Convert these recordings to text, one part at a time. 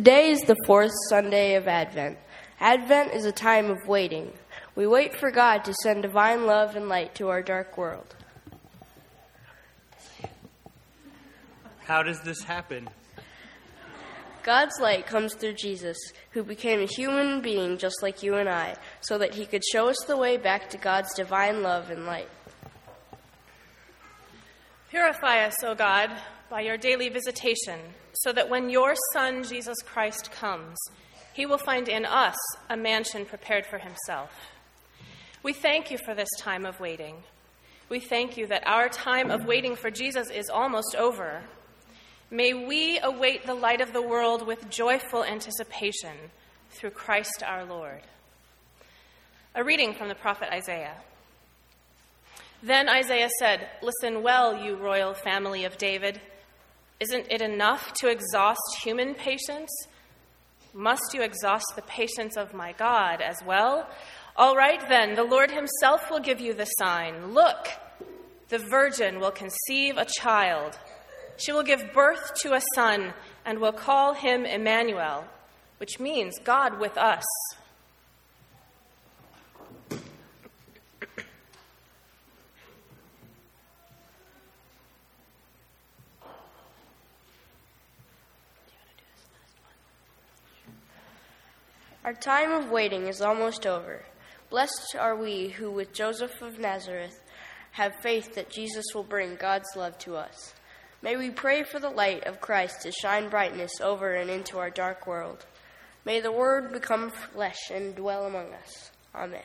Today is the fourth Sunday of Advent. Advent is a time of waiting. We wait for God to send divine love and light to our dark world. How does this happen? God's light comes through Jesus, who became a human being just like you and I, so that he could show us the way back to God's divine love and light. Purify us, O God, by your daily visitation, so that when your Son, Jesus Christ, comes, he will find in us a mansion prepared for himself. We thank you for this time of waiting. We thank you that our time of waiting for Jesus is almost over. May we await the light of the world with joyful anticipation through Christ our Lord. A reading from the prophet Isaiah. Then Isaiah said, Listen well, you royal family of David. Isn't it enough to exhaust human patience? Must you exhaust the patience of my God as well? All right, then, the Lord Himself will give you the sign. Look, the virgin will conceive a child. She will give birth to a son and will call him Emmanuel, which means God with us. Our time of waiting is almost over. Blessed are we who, with Joseph of Nazareth, have faith that Jesus will bring God's love to us. May we pray for the light of Christ to shine brightness over and into our dark world. May the Word become flesh and dwell among us. Amen.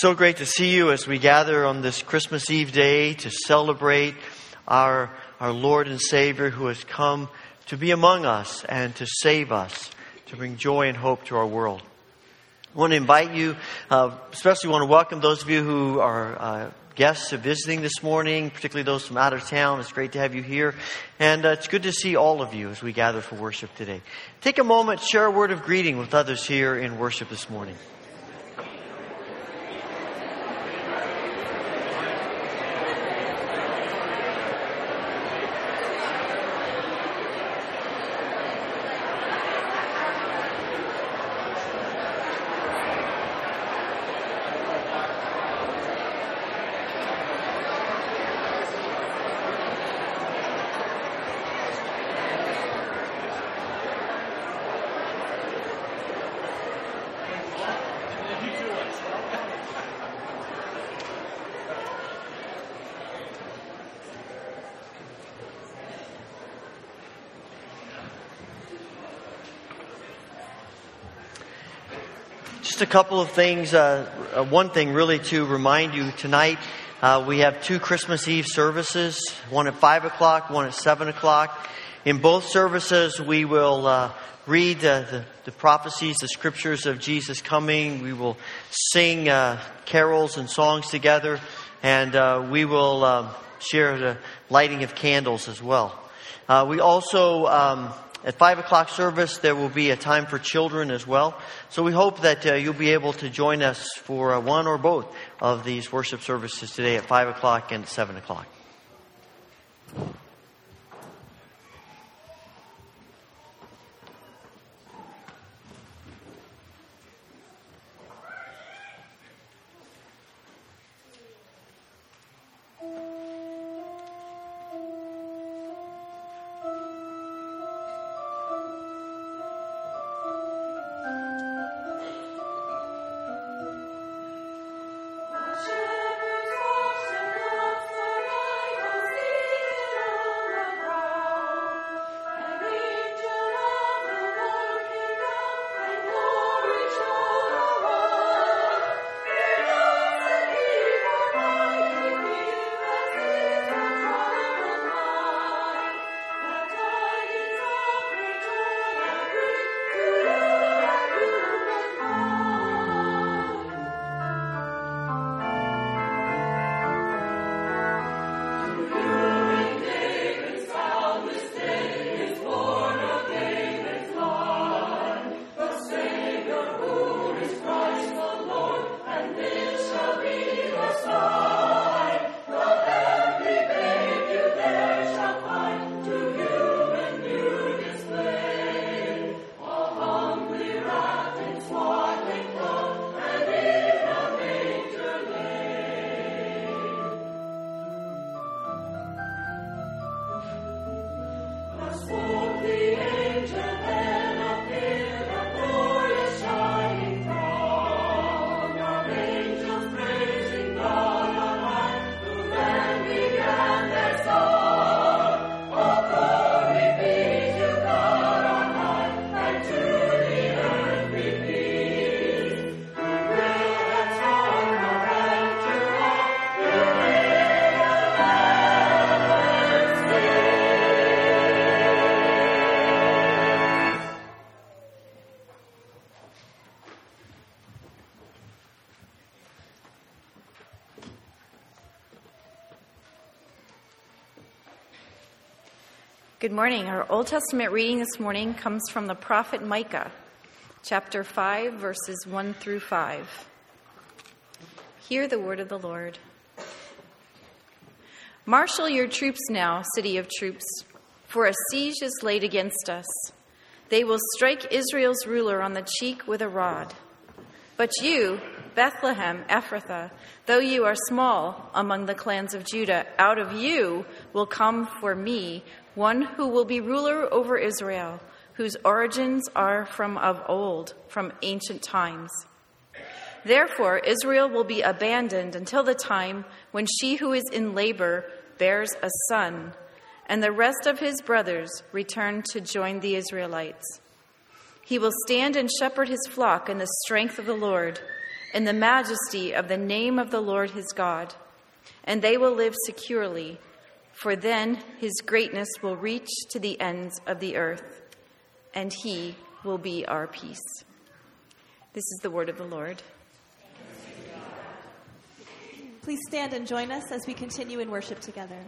So great to see you as we gather on this Christmas Eve day to celebrate our, our Lord and Savior who has come to be among us and to save us, to bring joy and hope to our world. I want to invite you, uh, especially want to welcome those of you who are uh, guests visiting this morning, particularly those from out of town. It's great to have you here. And uh, it's good to see all of you as we gather for worship today. Take a moment, share a word of greeting with others here in worship this morning. Just a couple of things. Uh, uh, one thing, really, to remind you tonight, uh, we have two Christmas Eve services one at 5 o'clock, one at 7 o'clock. In both services, we will uh, read the, the, prophecies, the scriptures of Jesus coming. We will sing uh, carols and songs together, and uh, we will um, share the lighting of candles as well. we also. Um, at 5 o'clock service, there will be a time for children as well. So we hope that uh, you'll be able to join us for uh, one or both of these worship services today at 5 o'clock and 7 o'clock. Good morning. Our Old Testament reading this morning comes from the prophet Micah, chapter 5, verses 1 through 5. Hear the word of the Lord. Marshal your troops now, city of troops, for a siege is laid against us. They will strike Israel's ruler on the cheek with a rod. But you, Bethlehem, Ephrathah, though you are small among the clans of Judah, out of you will come for me one who will be ruler over Israel, whose origins are from of old, from ancient times. Therefore, Israel will be abandoned until the time when she who is in labor bears a son, and the rest of his brothers return to join the Israelites. He will stand and shepherd his flock in the strength of the Lord, in the majesty of the name of the Lord his God, and they will live securely for then his greatness will reach to the ends of the earth, and he will be our peace. This is the word of the Lord. Please stand and join us as we continue in worship together.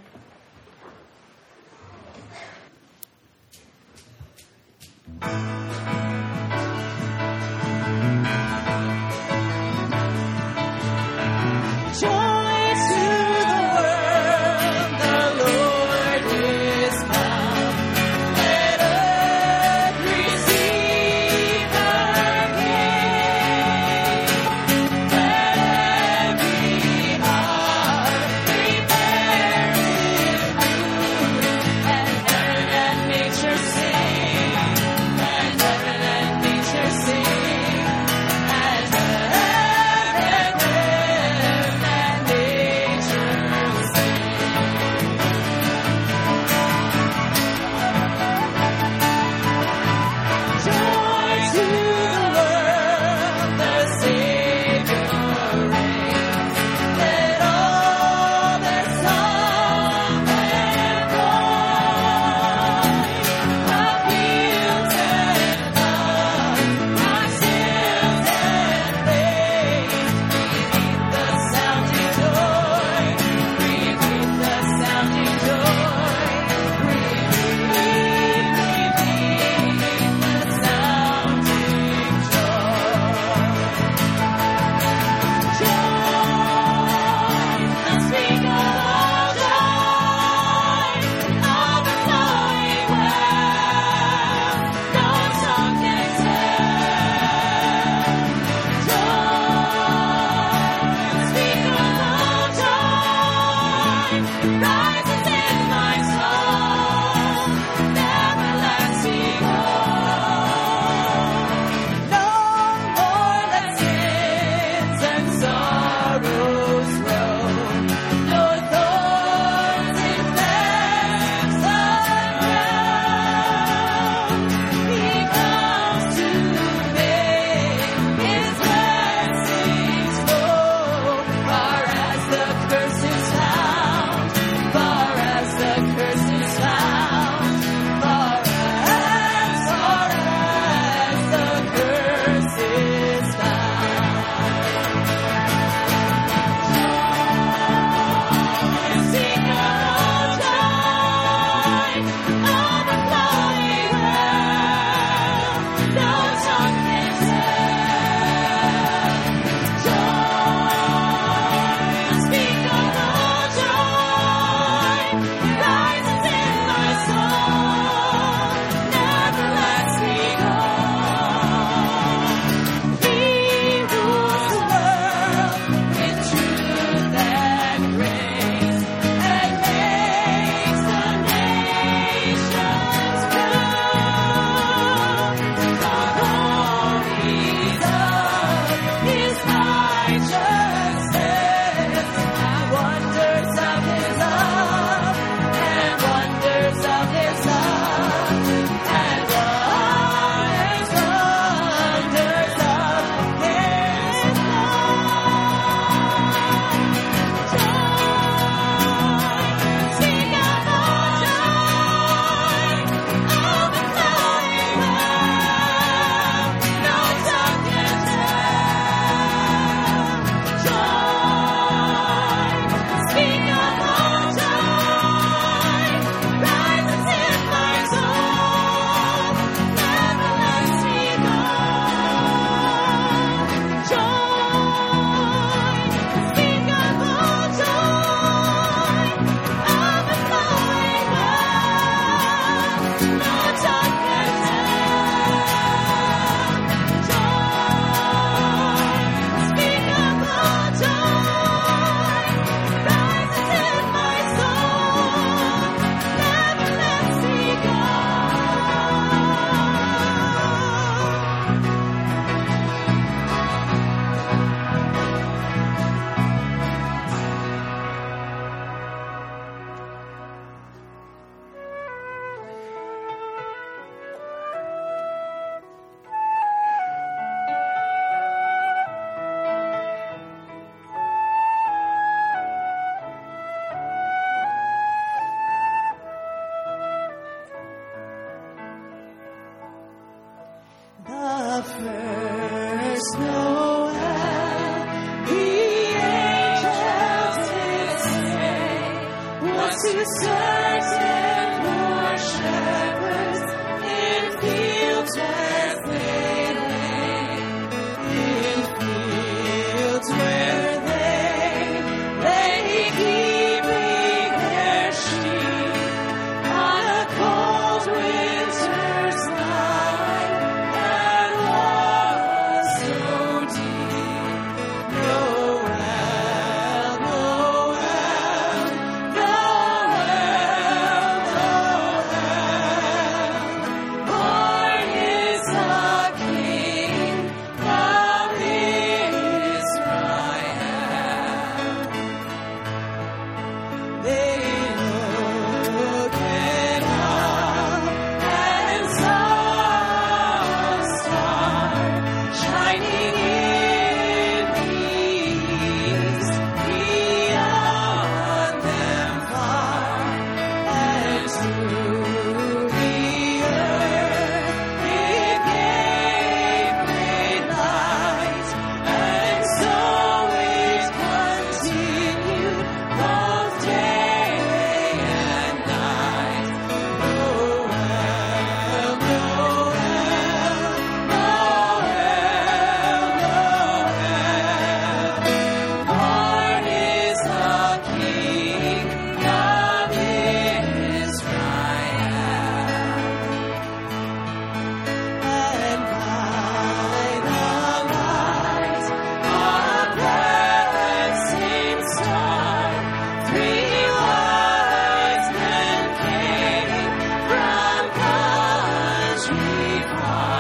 啊。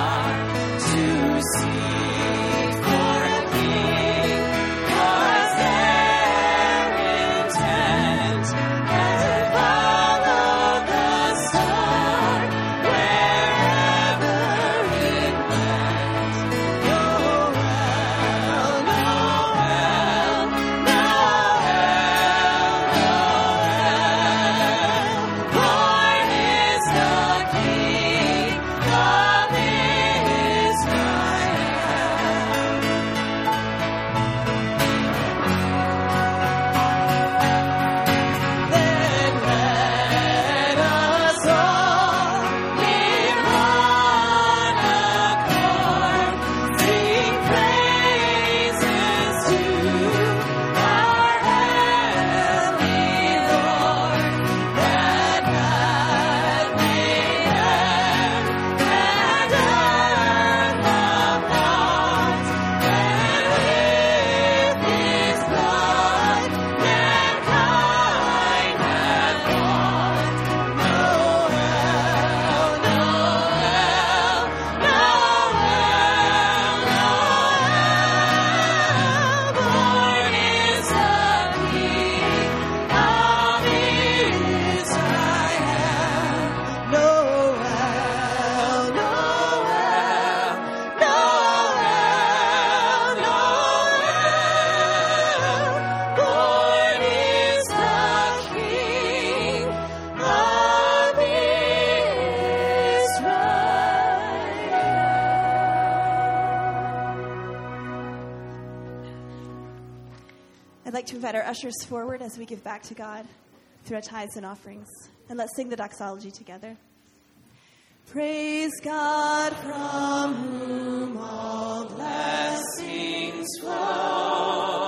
ushers forward as we give back to God through our tithes and offerings. And let's sing the doxology together. Praise God from whom all blessings flow.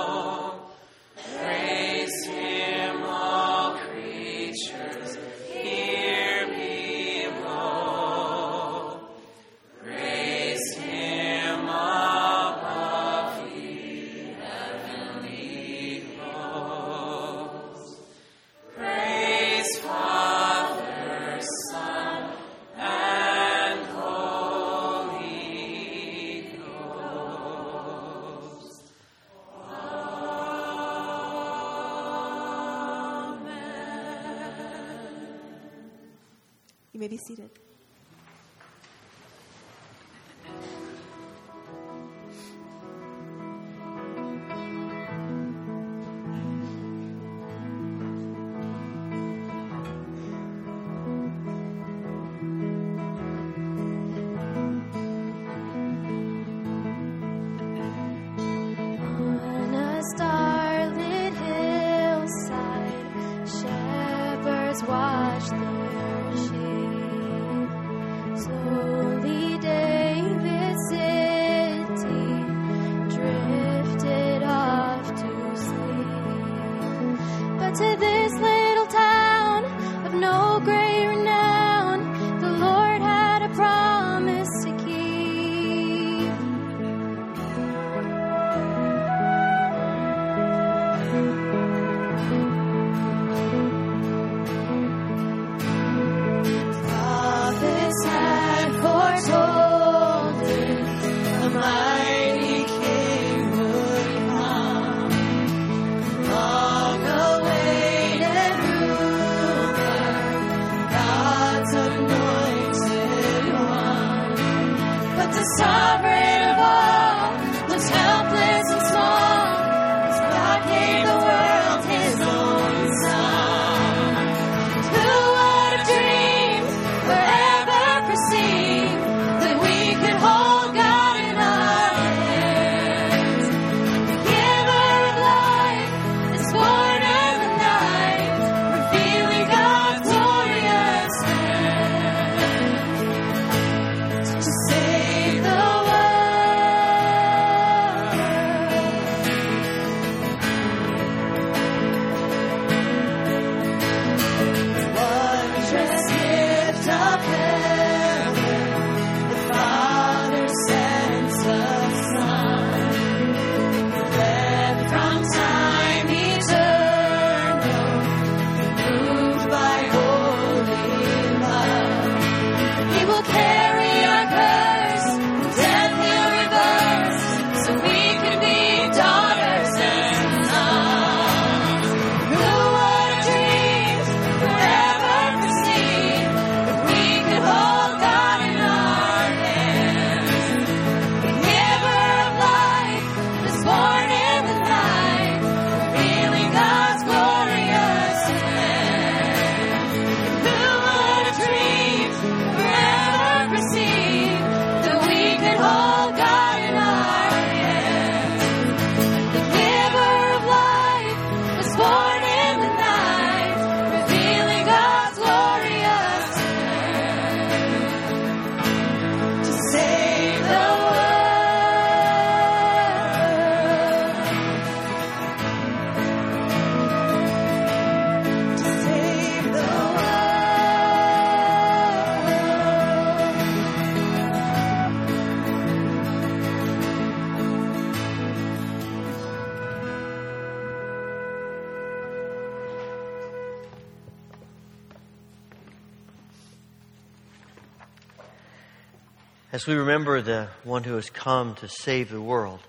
As we remember the one who has come to save the world,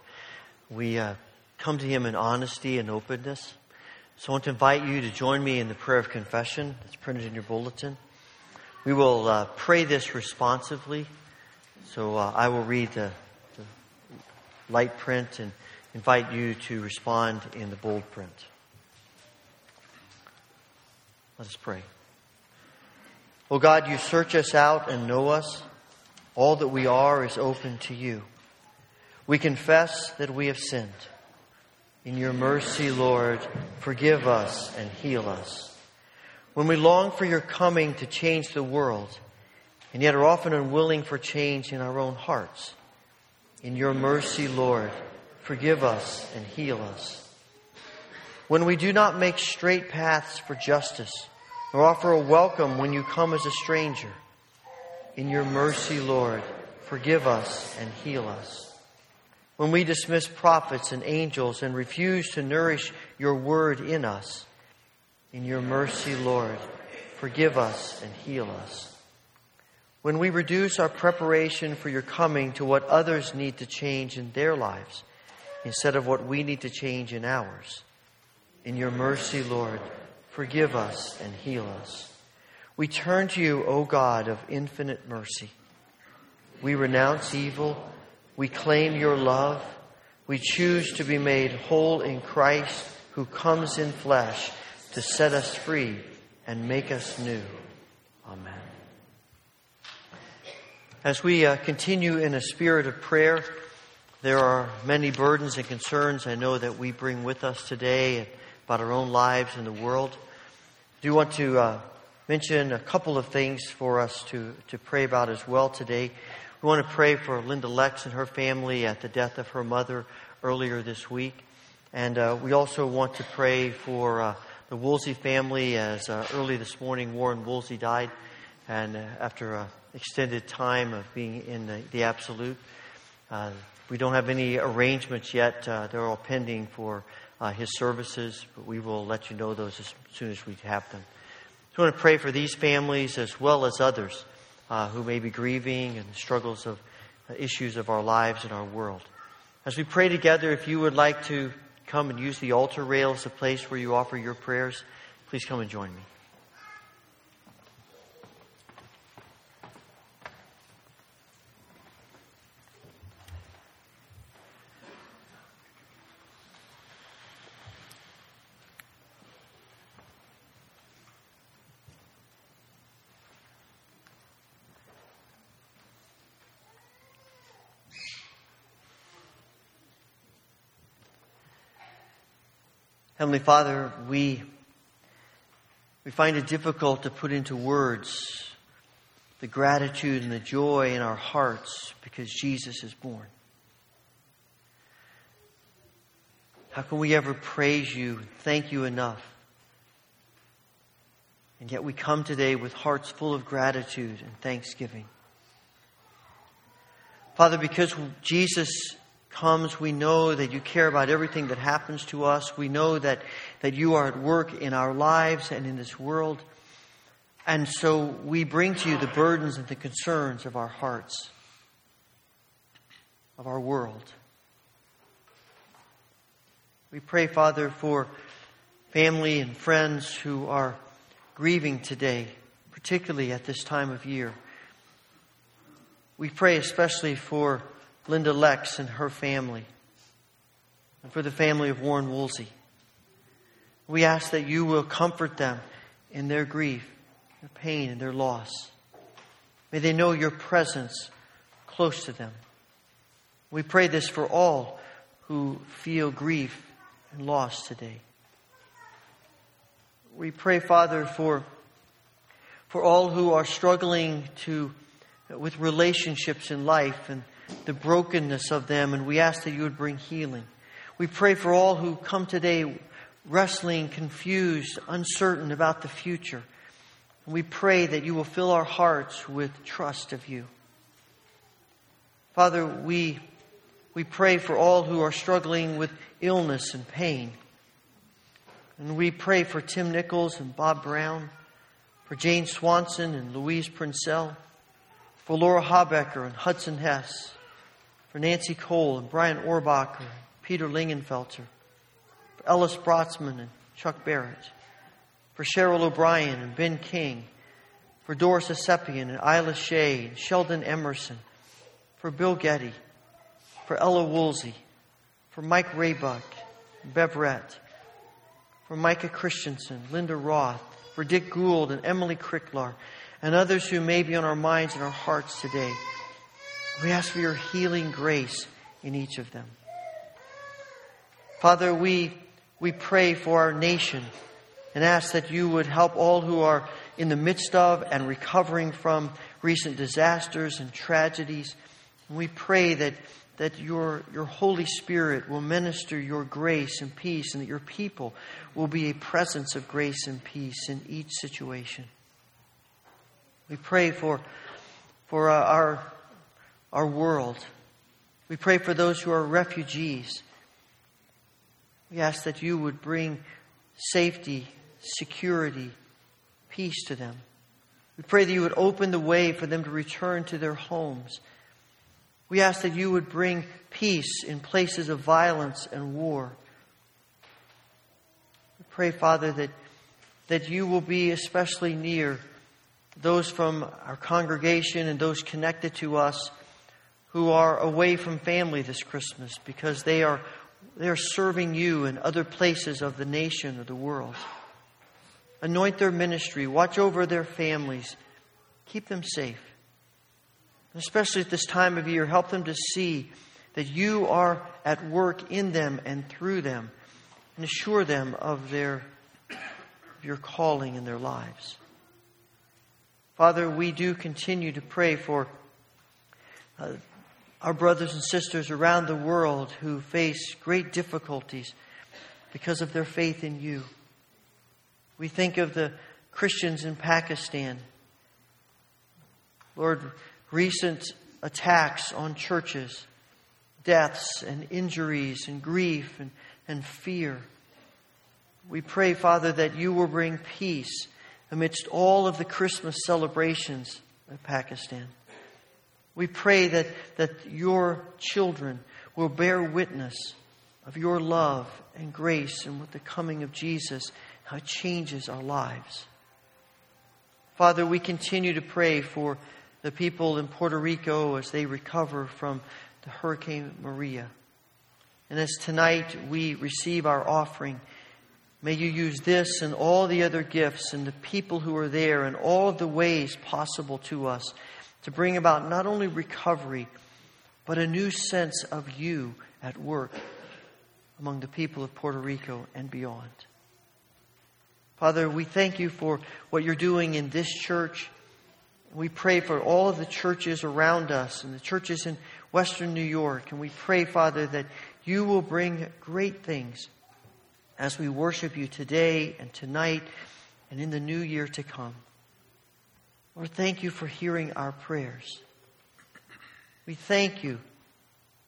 we uh, come to him in honesty and openness. So I want to invite you to join me in the prayer of confession that's printed in your bulletin. We will uh, pray this responsively. So uh, I will read the, the light print and invite you to respond in the bold print. Let us pray. Oh God, you search us out and know us. All that we are is open to you. We confess that we have sinned. In your mercy, Lord, forgive us and heal us. When we long for your coming to change the world, and yet are often unwilling for change in our own hearts, in your mercy, Lord, forgive us and heal us. When we do not make straight paths for justice, nor offer a welcome when you come as a stranger, in your mercy, Lord, forgive us and heal us. When we dismiss prophets and angels and refuse to nourish your word in us, in your mercy, Lord, forgive us and heal us. When we reduce our preparation for your coming to what others need to change in their lives instead of what we need to change in ours, in your mercy, Lord, forgive us and heal us. We turn to you, O God of infinite mercy. We renounce evil. We claim your love. We choose to be made whole in Christ who comes in flesh to set us free and make us new. Amen. As we uh, continue in a spirit of prayer, there are many burdens and concerns I know that we bring with us today about our own lives and the world. Do want to uh, mention a couple of things for us to, to pray about as well today. We want to pray for Linda Lex and her family at the death of her mother earlier this week. And uh, we also want to pray for uh, the Woolsey family as uh, early this morning Warren Woolsey died. And uh, after an extended time of being in the, the absolute, uh, we don't have any arrangements yet. Uh, they're all pending for his services, but we will let you know those as soon as we have them. So I want to pray for these families as well as others uh, who may be grieving and the struggles of uh, issues of our lives and our world. As we pray together, if you would like to come and use the altar rail as a place where you offer your prayers, please come and join me. Heavenly Father, we, we find it difficult to put into words the gratitude and the joy in our hearts because Jesus is born. How can we ever praise you thank you enough? And yet we come today with hearts full of gratitude and thanksgiving. Father, because Jesus comes, we know that you care about everything that happens to us. We know that, that you are at work in our lives and in this world. And so we bring to you the burdens and the concerns of our hearts, of our world. We pray, Father, for family and friends who are grieving today, particularly at this time of year. We pray especially for Linda Lex and her family, and for the family of Warren Woolsey. We ask that you will comfort them in their grief, their pain, and their loss. May they know your presence close to them. We pray this for all who feel grief and loss today. We pray, Father, for, for all who are struggling to, with relationships in life and the brokenness of them, and we ask that you would bring healing. We pray for all who come today wrestling, confused, uncertain about the future. We pray that you will fill our hearts with trust of you. Father, we, we pray for all who are struggling with illness and pain. And we pray for Tim Nichols and Bob Brown, for Jane Swanson and Louise Princell, for Laura Habecker and Hudson Hess, for Nancy Cole and Brian Orbacher, Peter Lingenfelter, for Ellis Brotzman and Chuck Barrett, for Cheryl O'Brien and Ben King, for Doris Esepian and Isla Shea and Sheldon Emerson, for Bill Getty, for Ella Woolsey, for Mike Raybuck, Bev Rett, for Micah Christensen, Linda Roth, for Dick Gould and Emily Cricklar, and others who may be on our minds and our hearts today. We ask for your healing grace in each of them. Father, we, we pray for our nation and ask that you would help all who are in the midst of and recovering from recent disasters and tragedies. And we pray that that your, your Holy Spirit will minister your grace and peace, and that your people will be a presence of grace and peace in each situation. We pray for, for uh, our, our world. We pray for those who are refugees. We ask that you would bring safety, security, peace to them. We pray that you would open the way for them to return to their homes we ask that you would bring peace in places of violence and war. We pray, Father, that, that you will be especially near those from our congregation and those connected to us who are away from family this Christmas because they are, they are serving you in other places of the nation or the world. Anoint their ministry, watch over their families, keep them safe especially at this time of year, help them to see that you are at work in them and through them, and assure them of their of your calling in their lives. Father, we do continue to pray for uh, our brothers and sisters around the world who face great difficulties because of their faith in you. We think of the Christians in Pakistan. Lord, recent attacks on churches, deaths and injuries and grief and, and fear. We pray, Father, that you will bring peace amidst all of the Christmas celebrations of Pakistan. We pray that, that your children will bear witness of your love and grace and with the coming of Jesus, how it changes our lives. Father, we continue to pray for the people in Puerto Rico as they recover from the Hurricane Maria. And as tonight we receive our offering, may you use this and all the other gifts and the people who are there and all of the ways possible to us to bring about not only recovery, but a new sense of you at work. among the people of Puerto Rico and beyond. Father, we thank you for what you're doing in this church. We pray for all of the churches around us and the churches in Western New York. And we pray, Father, that you will bring great things as we worship you today and tonight and in the new year to come. Lord, thank you for hearing our prayers. We thank you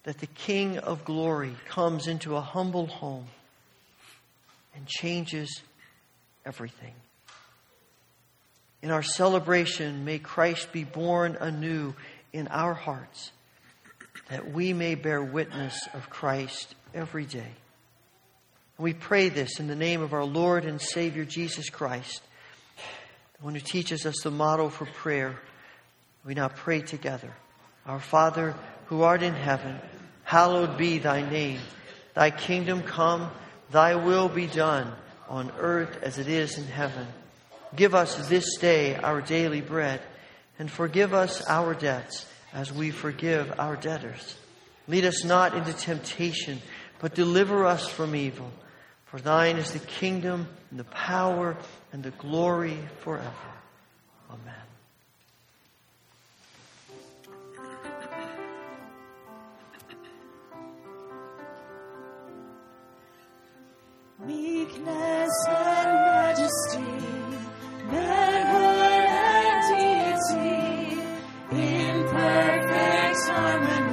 that the King of glory comes into a humble home and changes everything. In our celebration, may Christ be born anew in our hearts, that we may bear witness of Christ every day. And we pray this in the name of our Lord and Savior Jesus Christ, the one who teaches us the model for prayer. We now pray together. Our Father, who art in heaven, hallowed be thy name. Thy kingdom come, thy will be done on earth as it is in heaven. Give us this day our daily bread, and forgive us our debts as we forgive our debtors. Lead us not into temptation, but deliver us from evil. For thine is the kingdom, and the power, and the glory forever. Amen. Meekness and majesty, manhood and deity, in perfect harmony,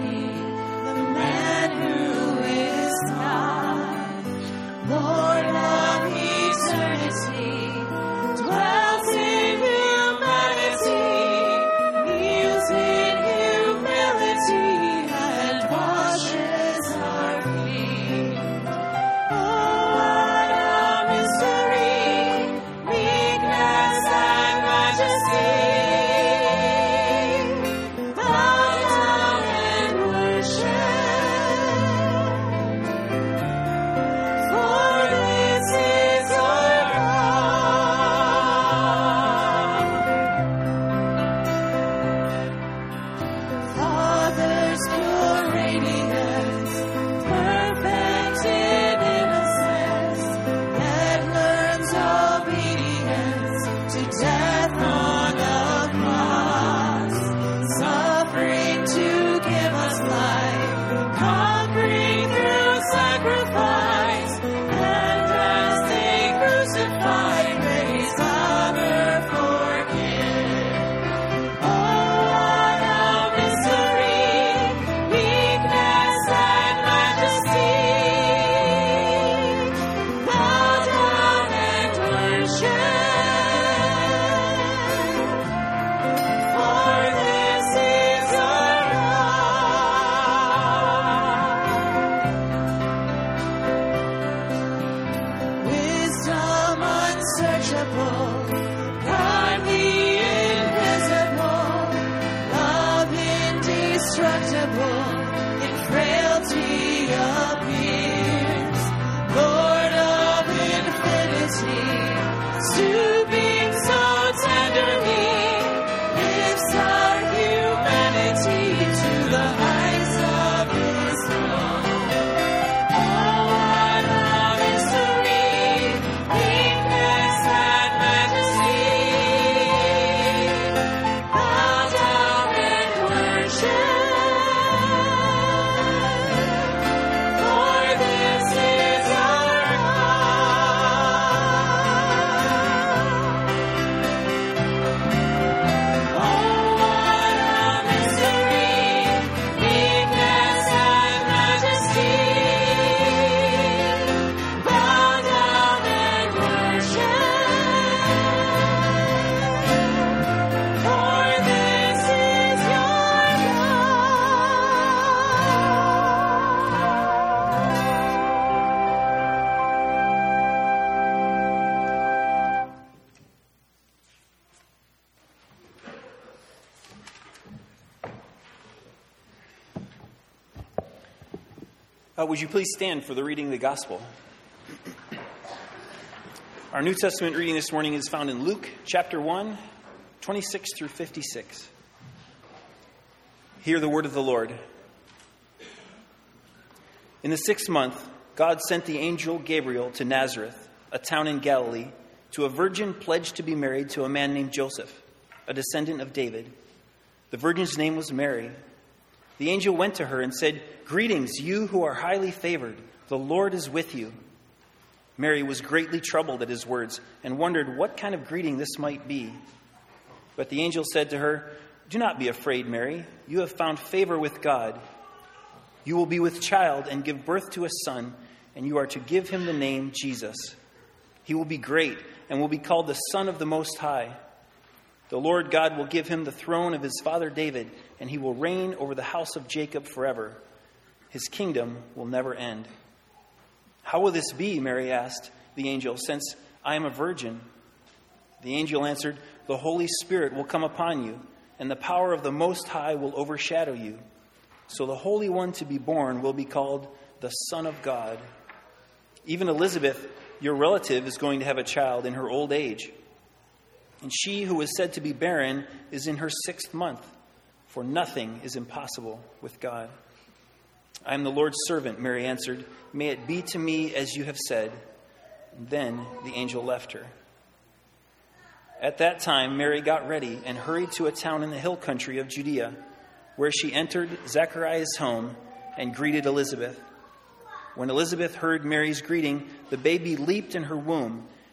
Uh, would you please stand for the reading of the gospel? Our New Testament reading this morning is found in Luke chapter 1, 26 through 56. Hear the word of the Lord. In the sixth month, God sent the angel Gabriel to Nazareth, a town in Galilee, to a virgin pledged to be married to a man named Joseph, a descendant of David. The virgin's name was Mary. The angel went to her and said, Greetings, you who are highly favored. The Lord is with you. Mary was greatly troubled at his words and wondered what kind of greeting this might be. But the angel said to her, Do not be afraid, Mary. You have found favor with God. You will be with child and give birth to a son, and you are to give him the name Jesus. He will be great and will be called the Son of the Most High. The Lord God will give him the throne of his father David, and he will reign over the house of Jacob forever. His kingdom will never end. How will this be? Mary asked the angel, since I am a virgin. The angel answered, The Holy Spirit will come upon you, and the power of the Most High will overshadow you. So the Holy One to be born will be called the Son of God. Even Elizabeth, your relative, is going to have a child in her old age. And she who was said to be barren is in her sixth month, for nothing is impossible with God. I am the Lord's servant, Mary answered. May it be to me as you have said. And then the angel left her. At that time, Mary got ready and hurried to a town in the hill country of Judea, where she entered Zechariah's home and greeted Elizabeth. When Elizabeth heard Mary's greeting, the baby leaped in her womb,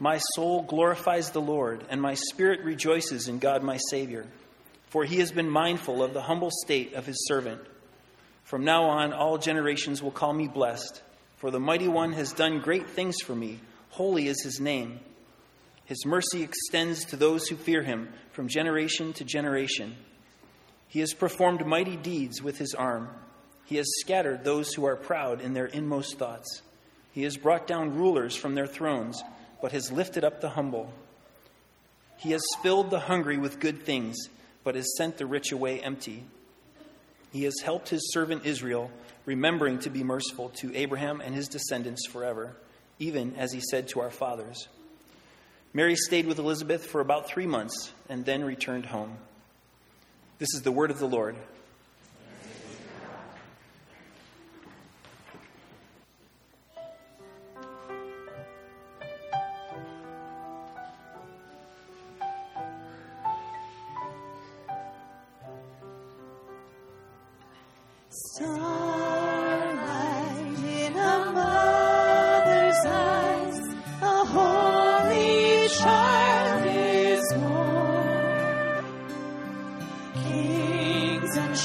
My soul glorifies the Lord, and my spirit rejoices in God my Savior, for he has been mindful of the humble state of his servant. From now on, all generations will call me blessed, for the mighty one has done great things for me. Holy is his name. His mercy extends to those who fear him from generation to generation. He has performed mighty deeds with his arm. He has scattered those who are proud in their inmost thoughts. He has brought down rulers from their thrones, but has lifted up the humble. He has filled the hungry with good things, but has sent the rich away empty. He has helped his servant Israel, remembering to be merciful to Abraham and his descendants forever, even as he said to our fathers. Mary stayed with Elizabeth for about three months and then returned home. This is the word of the Lord. Starlight in a mother's eyes, a holy child is born. Kings and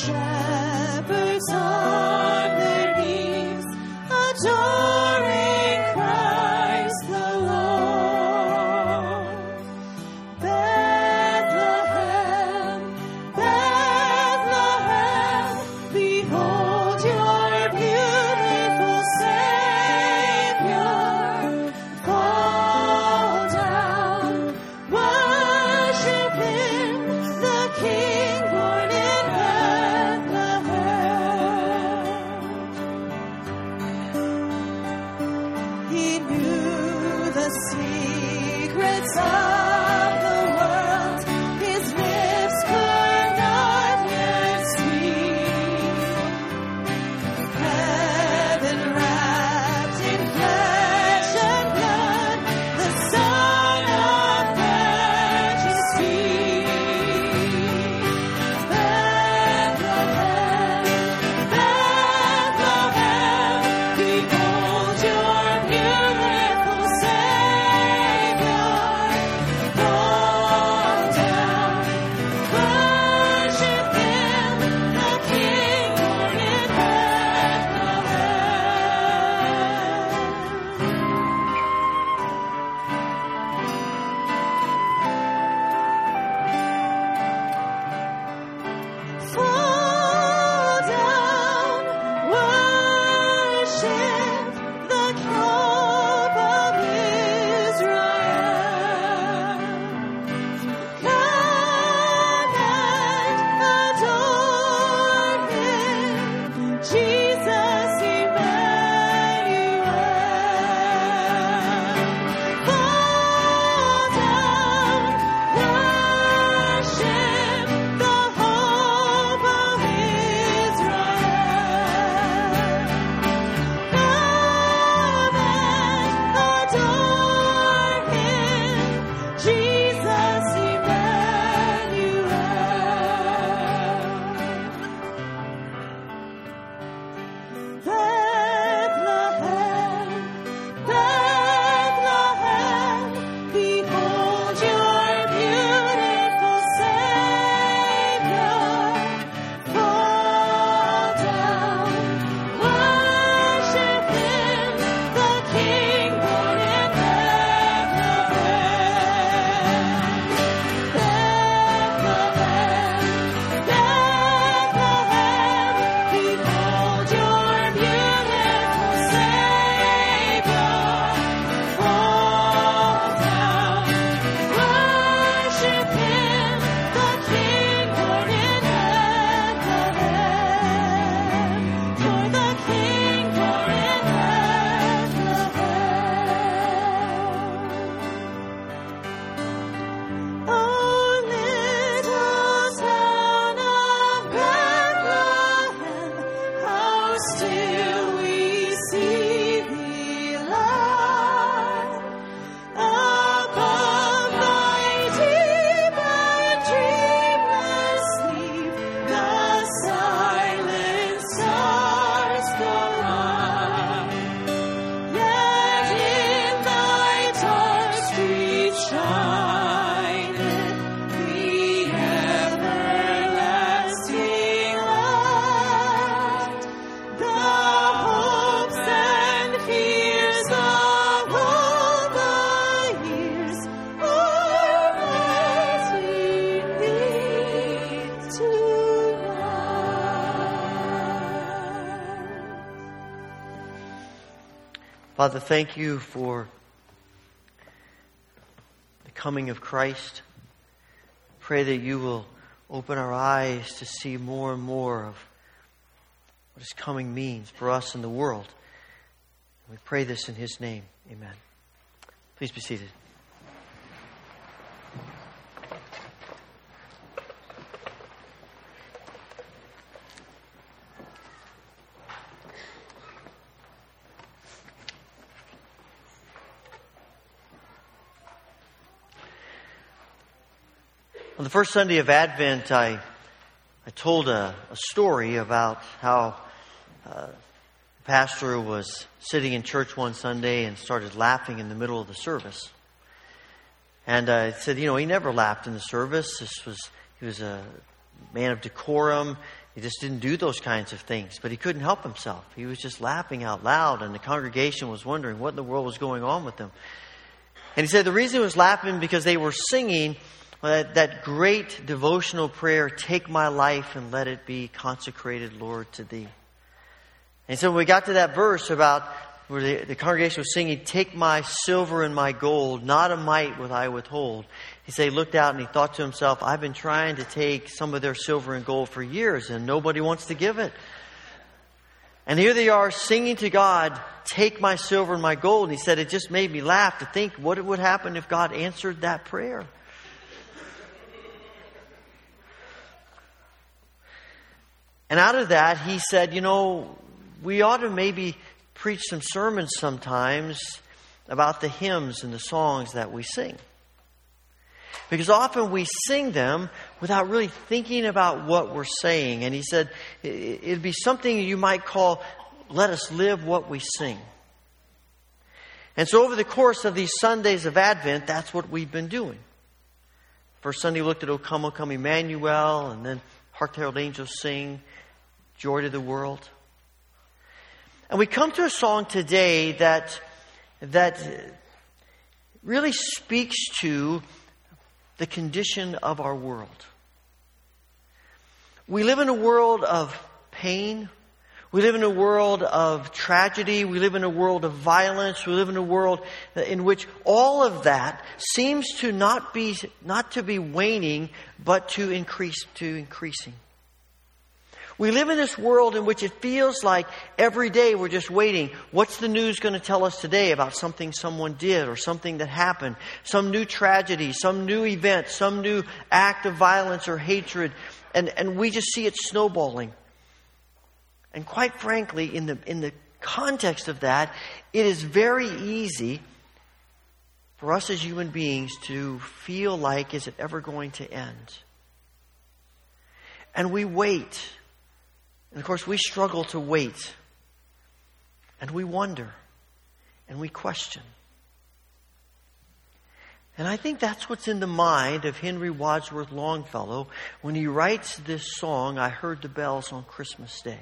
Father, thank you for the coming of Christ. Pray that you will open our eyes to see more and more of what his coming means for us and the world. We pray this in his name. Amen. Please be seated. On the first Sunday of Advent, I, I told a, a story about how uh, the pastor was sitting in church one Sunday and started laughing in the middle of the service. And I said, you know, he never laughed in the service. This was he was a man of decorum. He just didn't do those kinds of things, but he couldn't help himself. He was just laughing out loud, and the congregation was wondering what in the world was going on with him. And he said the reason he was laughing because they were singing that, that great devotional prayer, take my life and let it be consecrated, Lord, to thee. And so when we got to that verse about where the, the congregation was singing, Take my silver and my gold, not a mite will I withhold. He said he looked out and he thought to himself, I've been trying to take some of their silver and gold for years and nobody wants to give it. And here they are singing to God, Take my silver and my gold. And he said, It just made me laugh to think what it would happen if God answered that prayer. And out of that, he said, you know, we ought to maybe preach some sermons sometimes about the hymns and the songs that we sing. Because often we sing them without really thinking about what we're saying. And he said it'd be something you might call, let us live what we sing. And so over the course of these Sundays of Advent, that's what we've been doing. First Sunday we looked at O Come, O Come Emmanuel, and then Hark the Herald Angels Sing joy to the world. And we come to a song today that, that really speaks to the condition of our world. We live in a world of pain. We live in a world of tragedy. We live in a world of violence. We live in a world in which all of that seems to not be, not to be waning, but to increase, to increasing. We live in this world in which it feels like every day we're just waiting. What's the news going to tell us today about something someone did or something that happened? Some new tragedy, some new event, some new act of violence or hatred. And, and we just see it snowballing. And quite frankly, in the, in the context of that, it is very easy for us as human beings to feel like, is it ever going to end? And we wait and of course, we struggle to wait. And we wonder. And we question. And I think that's what's in the mind of Henry Wadsworth Longfellow when he writes this song, I Heard the Bells on Christmas Day.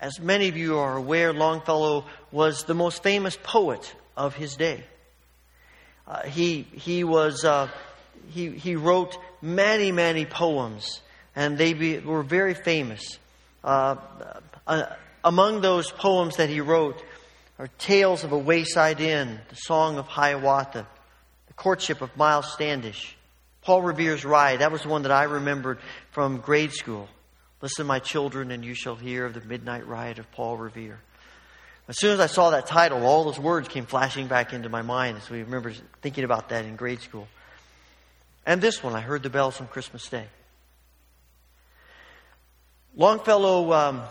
As many of you are aware, Longfellow was the most famous poet of his day. Uh, he, he, was, uh, he, he wrote many, many poems and they be, were very famous. Uh, uh, among those poems that he wrote are Tales of a Wayside Inn, The Song of Hiawatha, The Courtship of Miles Standish, Paul Revere's Ride. That was the one that I remembered from grade school. Listen, my children, and you shall hear of the midnight ride of Paul Revere. As soon as I saw that title, all those words came flashing back into my mind as we remember thinking about that in grade school. And this one, I heard the bells on Christmas Day. Longfellow um,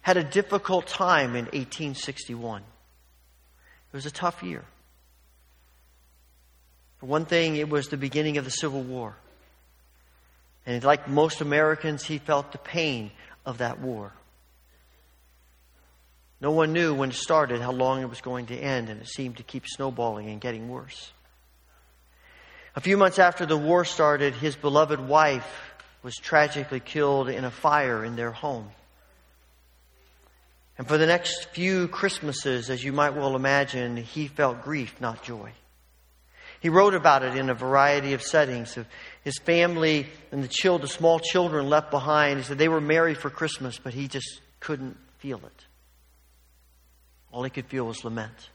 had a difficult time in 1861. It was a tough year. For one thing, it was the beginning of the Civil War. And like most Americans, he felt the pain of that war. No one knew when it started how long it was going to end, and it seemed to keep snowballing and getting worse. A few months after the war started, his beloved wife was tragically killed in a fire in their home. And for the next few Christmases, as you might well imagine, he felt grief, not joy. He wrote about it in a variety of settings of his family and the, children, the small children left behind. He said they were merry for Christmas, but he just couldn't feel it. All he could feel was lament.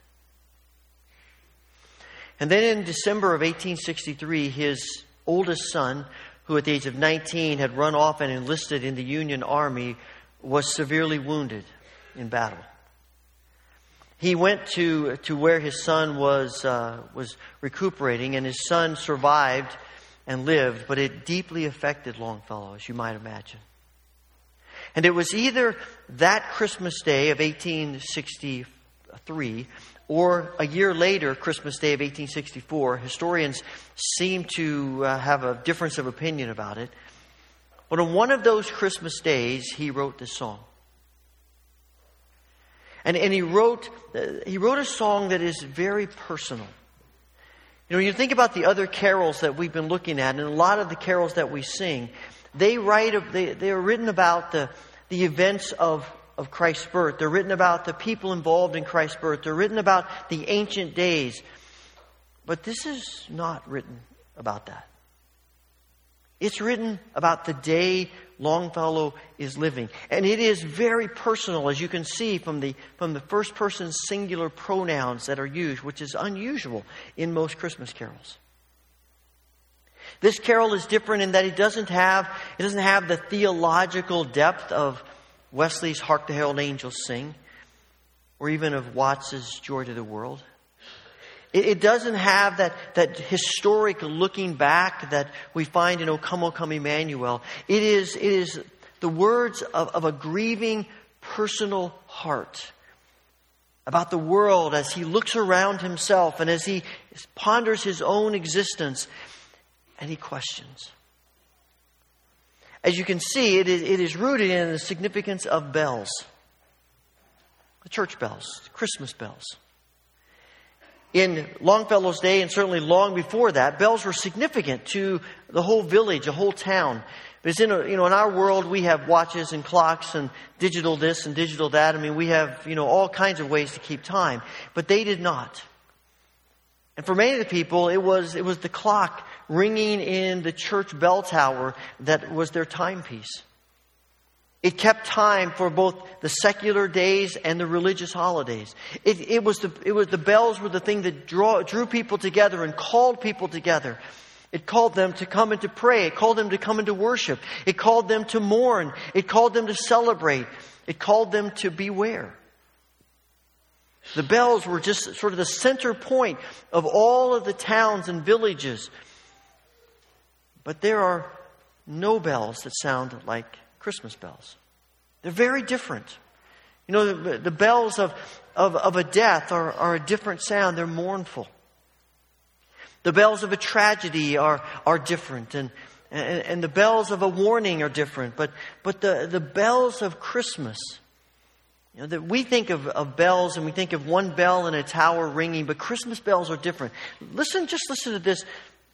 And then in December of 1863, his oldest son, who at the age of 19 had run off and enlisted in the Union Army, was severely wounded in battle. He went to, to where his son was, uh, was recuperating, and his son survived and lived, but it deeply affected Longfellow, as you might imagine. And it was either that Christmas day of 1863 or a year later, Christmas Day of 1864. Historians seem to uh, have a difference of opinion about it. But on one of those Christmas days, he wrote this song. And, and he, wrote, uh, he wrote a song that is very personal. You know, you think about the other carols that we've been looking at, and a lot of the carols that we sing, they write, they, they are written about the, the events of, of Christ's birth. They're written about the people involved in Christ's birth. They're written about the ancient days. But this is not written about that. It's written about the day Longfellow is living. And it is very personal, as you can see from the, from the first person singular pronouns that are used, which is unusual in most Christmas carols. This carol is different in that it doesn't have, it doesn't have the theological depth of Wesley's Hark the Herald Angels Sing, or even of Watts's Joy to the World. It, it doesn't have that, that historic looking back that we find in O Come, O Come Emmanuel. It is, it is the words of, of a grieving personal heart about the world as he looks around himself and as he ponders his own existence and he questions. As you can see, it is, it is rooted in the significance of bells the church bells, the Christmas bells. In Longfellow's day, and certainly long before that, bells were significant to the whole village, a whole town. Because in, a, you know, in our world, we have watches and clocks and digital this and digital that. I mean, we have you know, all kinds of ways to keep time. But they did not. And for many of the people, it was, it was the clock ringing in the church bell tower that was their timepiece. It kept time for both the secular days and the religious holidays. It, it, was the, it was the bells were the thing that draw, drew people together and called people together. It called them to come and to pray. It called them to come and to worship. It called them to mourn. It called them to celebrate. It called them to beware. The bells were just sort of the center point of all of the towns and villages. But there are no bells that sound like Christmas bells. They're very different. You know, the, the bells of, of, of a death are, are a different sound, they're mournful. The bells of a tragedy are, are different, and, and, and the bells of a warning are different, but, but the, the bells of Christmas, you know, that we think of, of bells and we think of one bell in a tower ringing, but Christmas bells are different. Listen, just listen to this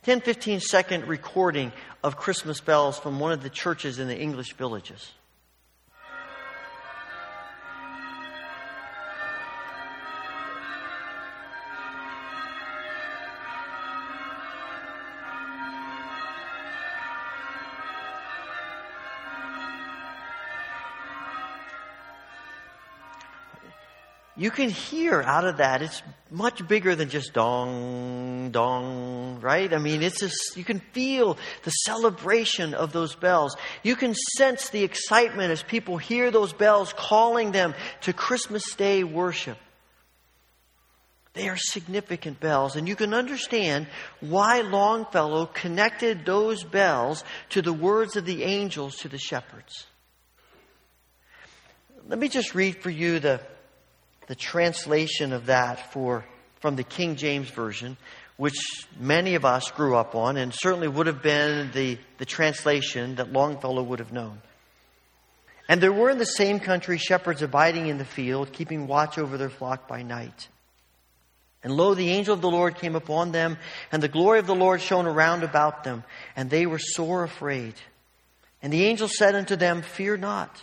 10, 15 second recording of Christmas bells from one of the churches in the English villages. You can hear out of that, it's much bigger than just dong, dong, right? I mean, it's just, you can feel the celebration of those bells. You can sense the excitement as people hear those bells calling them to Christmas Day worship. They are significant bells, and you can understand why Longfellow connected those bells to the words of the angels to the shepherds. Let me just read for you the the translation of that for, from the King James Version, which many of us grew up on, and certainly would have been the, the translation that Longfellow would have known. And there were in the same country shepherds abiding in the field, keeping watch over their flock by night. And lo, the angel of the Lord came upon them, and the glory of the Lord shone around about them, and they were sore afraid. And the angel said unto them, Fear not.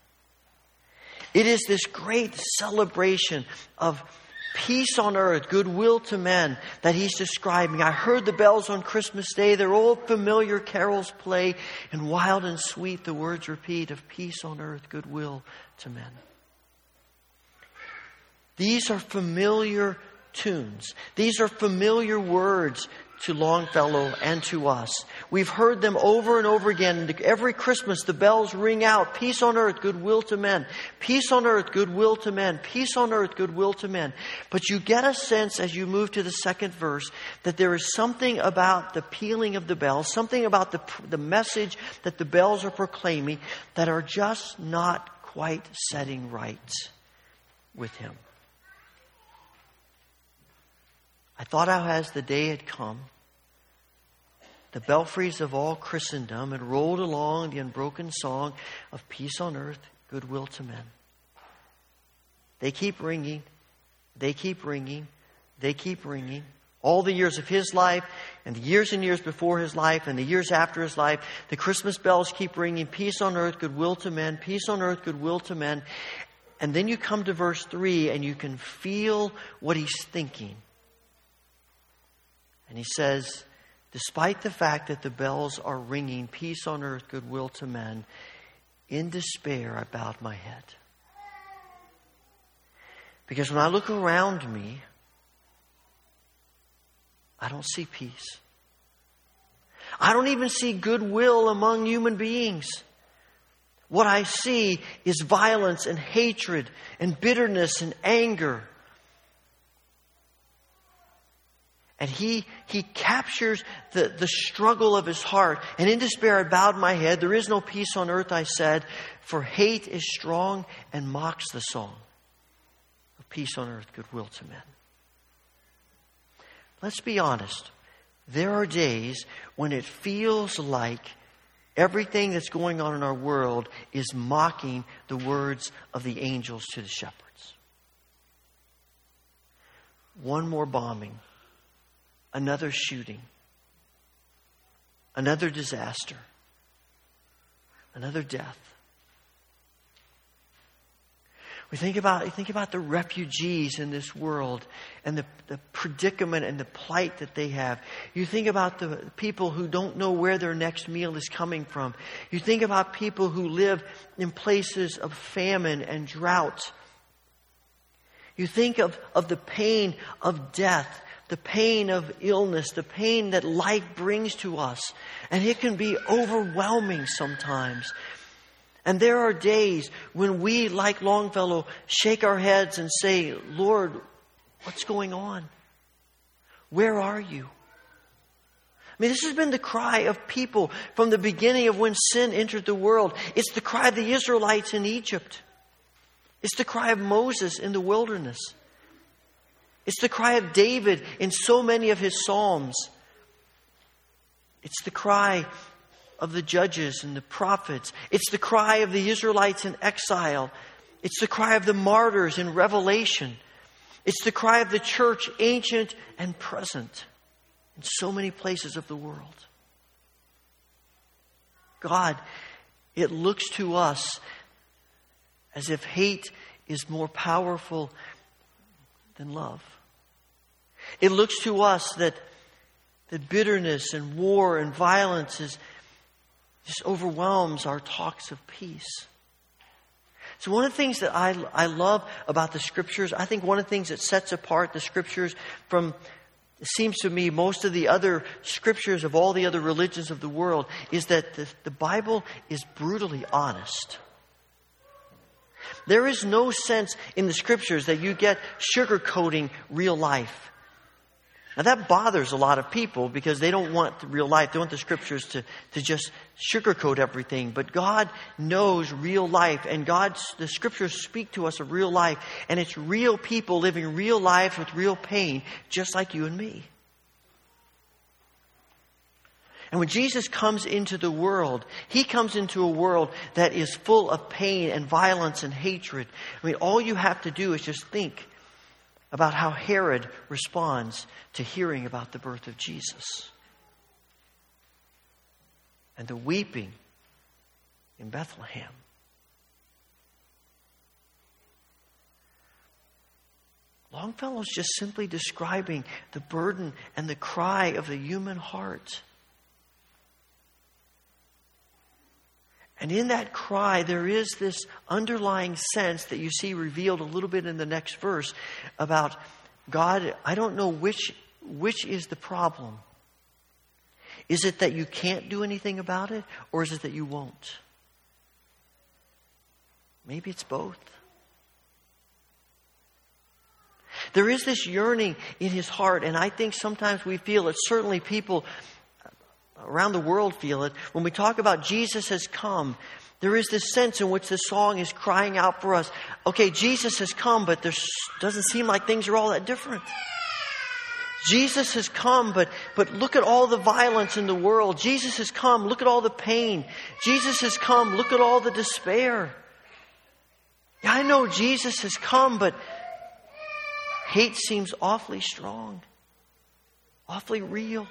It is this great celebration of peace on earth, goodwill to men that he's describing. I heard the bells on Christmas Day. Their old familiar carols play, and wild and sweet the words repeat of peace on earth, goodwill to men. These are familiar tunes. These are familiar words to Longfellow and to us. We've heard them over and over again. Every Christmas, the bells ring out peace on earth, goodwill to men. Peace on earth, goodwill to men. Peace on earth, goodwill to men. But you get a sense as you move to the second verse that there is something about the pealing of the bells, something about the, the message that the bells are proclaiming that are just not quite setting right with him. I thought how as the day had come, the belfries of all Christendom had rolled along the unbroken song of peace on earth, goodwill to men. They keep ringing, they keep ringing, they keep ringing. All the years of his life, and the years and years before his life, and the years after his life, the Christmas bells keep ringing peace on earth, goodwill to men, peace on earth, goodwill to men. And then you come to verse 3 and you can feel what he's thinking. And he says, Despite the fact that the bells are ringing, peace on earth, goodwill to men, in despair I bowed my head. Because when I look around me, I don't see peace. I don't even see goodwill among human beings. What I see is violence and hatred and bitterness and anger And he, he captures the, the struggle of his heart. And in despair, I bowed my head. There is no peace on earth, I said, for hate is strong and mocks the song of peace on earth, goodwill to men. Let's be honest. There are days when it feels like everything that's going on in our world is mocking the words of the angels to the shepherds. One more bombing another shooting, another disaster, another death. We think about, think about the refugees in this world and the, the predicament and the plight that they have. You think about the people who don't know where their next meal is coming from. You think about people who live in places of famine and drought. You think of, of the pain of death the pain of illness, the pain that life brings to us. And it can be overwhelming sometimes. And there are days when we, like Longfellow, shake our heads and say, Lord, what's going on? Where are you? I mean, this has been the cry of people from the beginning of when sin entered the world. It's the cry of the Israelites in Egypt. It's the cry of Moses in the wilderness. It's the cry of David in so many of his Psalms. It's the cry of the judges and the prophets. It's the cry of the Israelites in exile. It's the cry of the martyrs in Revelation. It's the cry of the church, ancient and present, in so many places of the world. God, it looks to us as if hate is more powerful than love. It looks to us that, that bitterness and war and violence is, just overwhelms our talks of peace. So, one of the things that I, I love about the scriptures, I think one of the things that sets apart the scriptures from, it seems to me, most of the other scriptures of all the other religions of the world, is that the, the Bible is brutally honest. There is no sense in the scriptures that you get sugarcoating real life. Now that bothers a lot of people because they don't want real life. They want the scriptures to, to just sugarcoat everything. But God knows real life and God's, the scriptures speak to us of real life and it's real people living real lives with real pain, just like you and me. And when Jesus comes into the world, he comes into a world that is full of pain and violence and hatred. I mean, all you have to do is just think about how Herod responds to hearing about the birth of Jesus. And the weeping in Bethlehem. Longfellow's just simply describing the burden and the cry of the human heart. And in that cry, there is this underlying sense that you see revealed a little bit in the next verse about God, I don't know which, which is the problem. Is it that you can't do anything about it, or is it that you won't? Maybe it's both. There is this yearning in his heart, and I think sometimes we feel it. Certainly, people around the world feel it. When we talk about Jesus has come, there is this sense in which the song is crying out for us. Okay, Jesus has come, but there doesn't seem like things are all that different. Jesus has come, but, but look at all the violence in the world. Jesus has come, look at all the pain. Jesus has come, look at all the despair. Yeah, I know Jesus has come, but hate seems awfully strong, awfully real.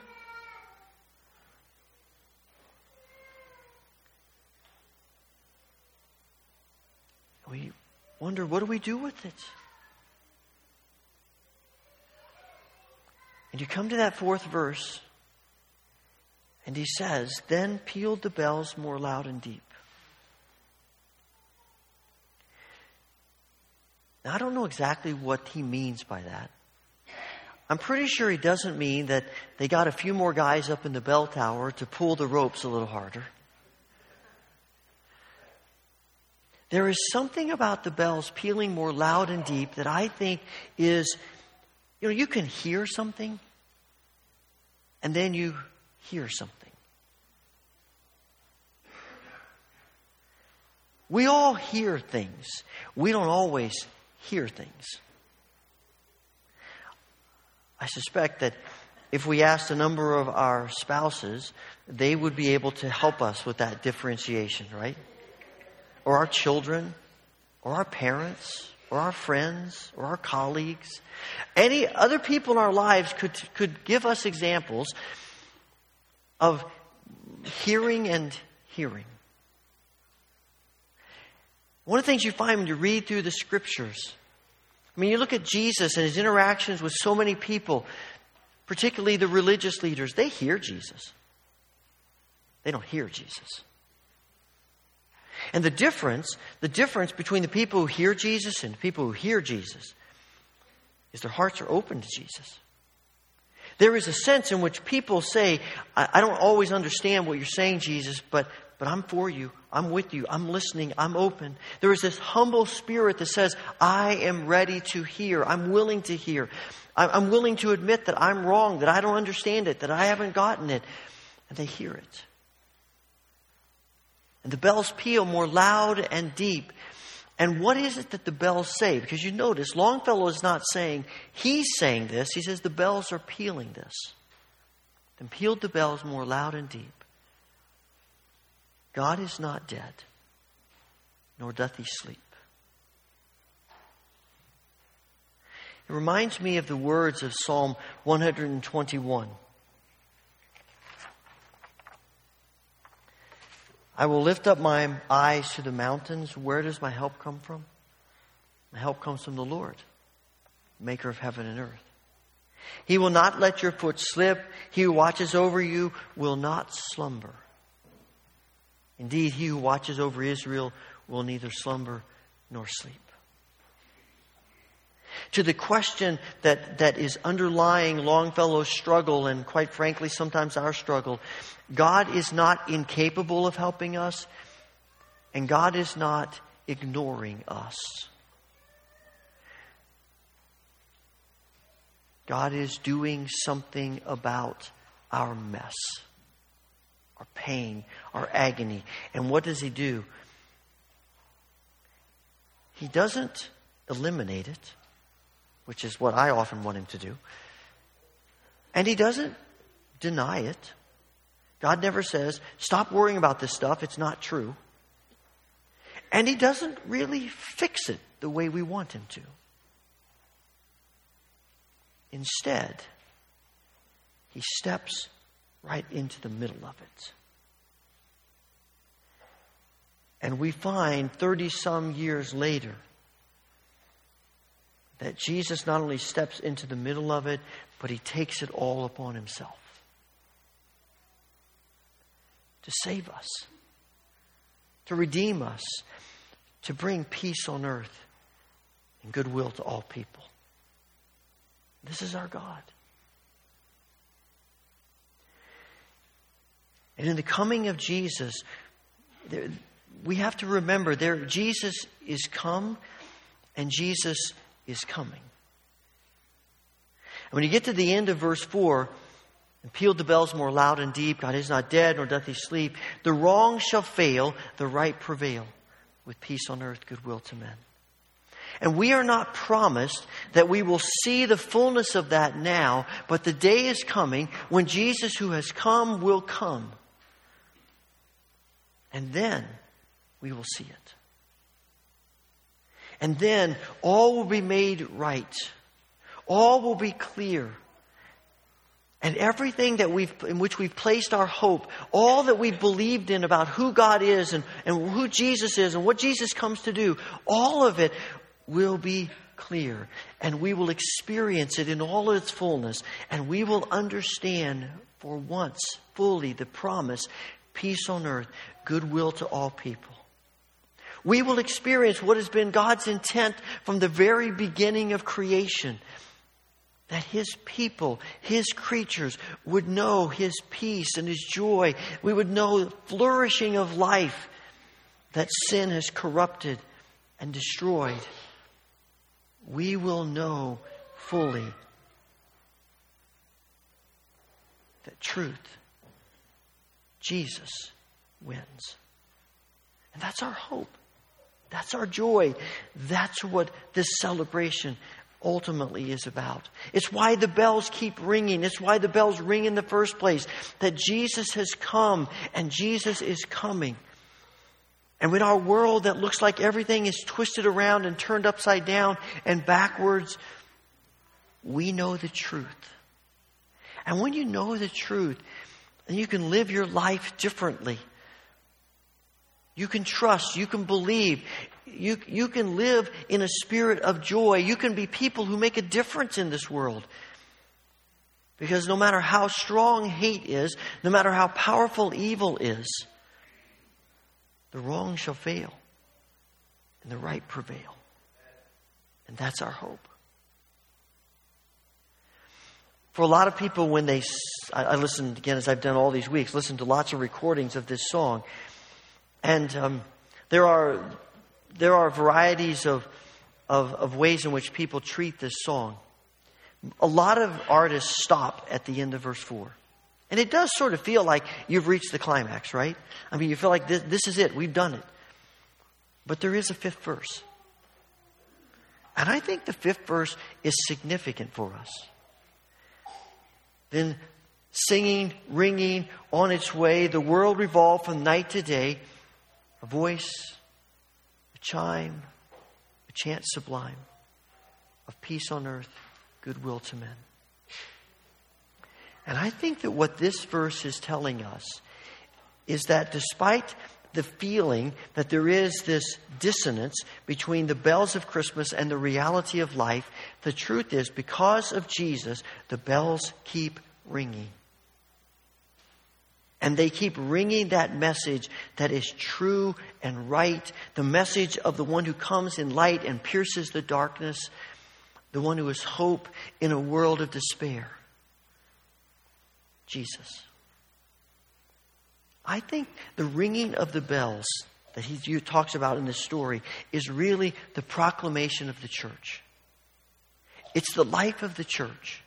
We wonder what do we do with it? And you come to that fourth verse, and he says, Then pealed the bells more loud and deep. Now, I don't know exactly what he means by that. I'm pretty sure he doesn't mean that they got a few more guys up in the bell tower to pull the ropes a little harder. There is something about the bells pealing more loud and deep that I think is, you know, you can hear something and then you hear something. We all hear things. We don't always hear things. I suspect that if we asked a number of our spouses, they would be able to help us with that differentiation, right? Or our children or our parents or our friends or our colleagues. Any other people in our lives could, could give us examples of hearing and hearing. One of the things you find when you read through the scriptures, I mean, you look at Jesus and his interactions with so many people, particularly the religious leaders, they hear Jesus. They don't hear Jesus. And the difference, the difference between the people who hear Jesus and the people who hear Jesus is their hearts are open to Jesus. There is a sense in which people say, I, I don't always understand what you're saying, Jesus, but, but I'm for you. I'm with you. I'm listening. I'm open. There is this humble spirit that says, I am ready to hear. I'm willing to hear. I'm willing to admit that I'm wrong, that I don't understand it, that I haven't gotten it. And they hear it. And the bells peal more loud and deep. And what is it that the bells say? Because you notice, Longfellow is not saying he's saying this. He says the bells are pealing this. Then pealed the bells more loud and deep. God is not dead, nor doth he sleep. It reminds me of the words of Psalm 121. I will lift up my eyes to the mountains. Where does my help come from? My help comes from the Lord, maker of heaven and earth. He will not let your foot slip. He who watches over you will not slumber. Indeed, he who watches over Israel will neither slumber nor sleep. To the question that, that is underlying Longfellow's struggle, and quite frankly, sometimes our struggle, God is not incapable of helping us, and God is not ignoring us. God is doing something about our mess, our pain, our agony. And what does He do? He doesn't eliminate it, which is what I often want Him to do. And He doesn't deny it. God never says, stop worrying about this stuff, it's not true. And He doesn't really fix it the way we want Him to. Instead, He steps right into the middle of it. And we find 30 some years later that Jesus not only steps into the middle of it, but he takes it all upon himself to save us, to redeem us, to bring peace on earth and goodwill to all people. This is our God. And in the coming of Jesus, there, we have to remember there Jesus is come and Jesus is coming. And when you get to the end of verse 4, and pealed the bells more loud and deep, God is not dead, nor doth he sleep. The wrong shall fail, the right prevail, with peace on earth, goodwill to men. And we are not promised that we will see the fullness of that now, but the day is coming when Jesus, who has come, will come. And then we will see it. And then all will be made right. All will be clear. And everything that we've, in which we've placed our hope, all that we've believed in about who God is and, and who Jesus is and what Jesus comes to do, all of it will be clear. And we will experience it in all its fullness. And we will understand for once fully the promise peace on earth, goodwill to all people. We will experience what has been God's intent from the very beginning of creation that his people, his creatures, would know his peace and his joy. We would know the flourishing of life that sin has corrupted and destroyed. We will know fully that truth, Jesus, wins. And that's our hope. That's our joy. That's what this celebration ultimately is about. It's why the bells keep ringing. It's why the bells ring in the first place. That Jesus has come and Jesus is coming. And in our world that looks like everything is twisted around and turned upside down and backwards, we know the truth. And when you know the truth, then you can live your life differently. You can trust. You can believe. You, you can live in a spirit of joy. You can be people who make a difference in this world. Because no matter how strong hate is, no matter how powerful evil is, the wrong shall fail and the right prevail. And that's our hope. For a lot of people, when they, I listened again as I've done all these weeks, listened to lots of recordings of this song. And um, there, are, there are varieties of, of, of ways in which people treat this song. A lot of artists stop at the end of verse 4. And it does sort of feel like you've reached the climax, right? I mean, you feel like this, this is it, we've done it. But there is a fifth verse. And I think the fifth verse is significant for us. Then singing, ringing on its way, the world revolved from night to day a voice, a chime, a chant sublime of peace on earth, goodwill to men. And I think that what this verse is telling us is that despite the feeling that there is this dissonance between the bells of Christmas and the reality of life, the truth is because of Jesus, the bells keep ringing. And they keep ringing that message that is true and right, the message of the one who comes in light and pierces the darkness, the one who is hope in a world of despair. Jesus. I think the ringing of the bells that he talks about in this story is really the proclamation of the church. It's the life of the church.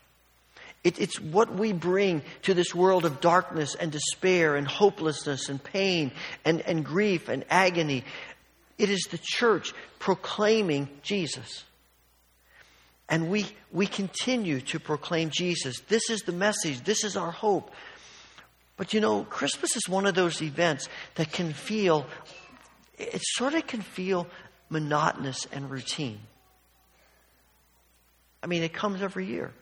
It, it's what we bring to this world of darkness and despair and hopelessness and pain and, and grief and agony. It is the church proclaiming Jesus. And we, we continue to proclaim Jesus. This is the message. This is our hope. But you know, Christmas is one of those events that can feel, it sort of can feel monotonous and routine. I mean, it comes every year.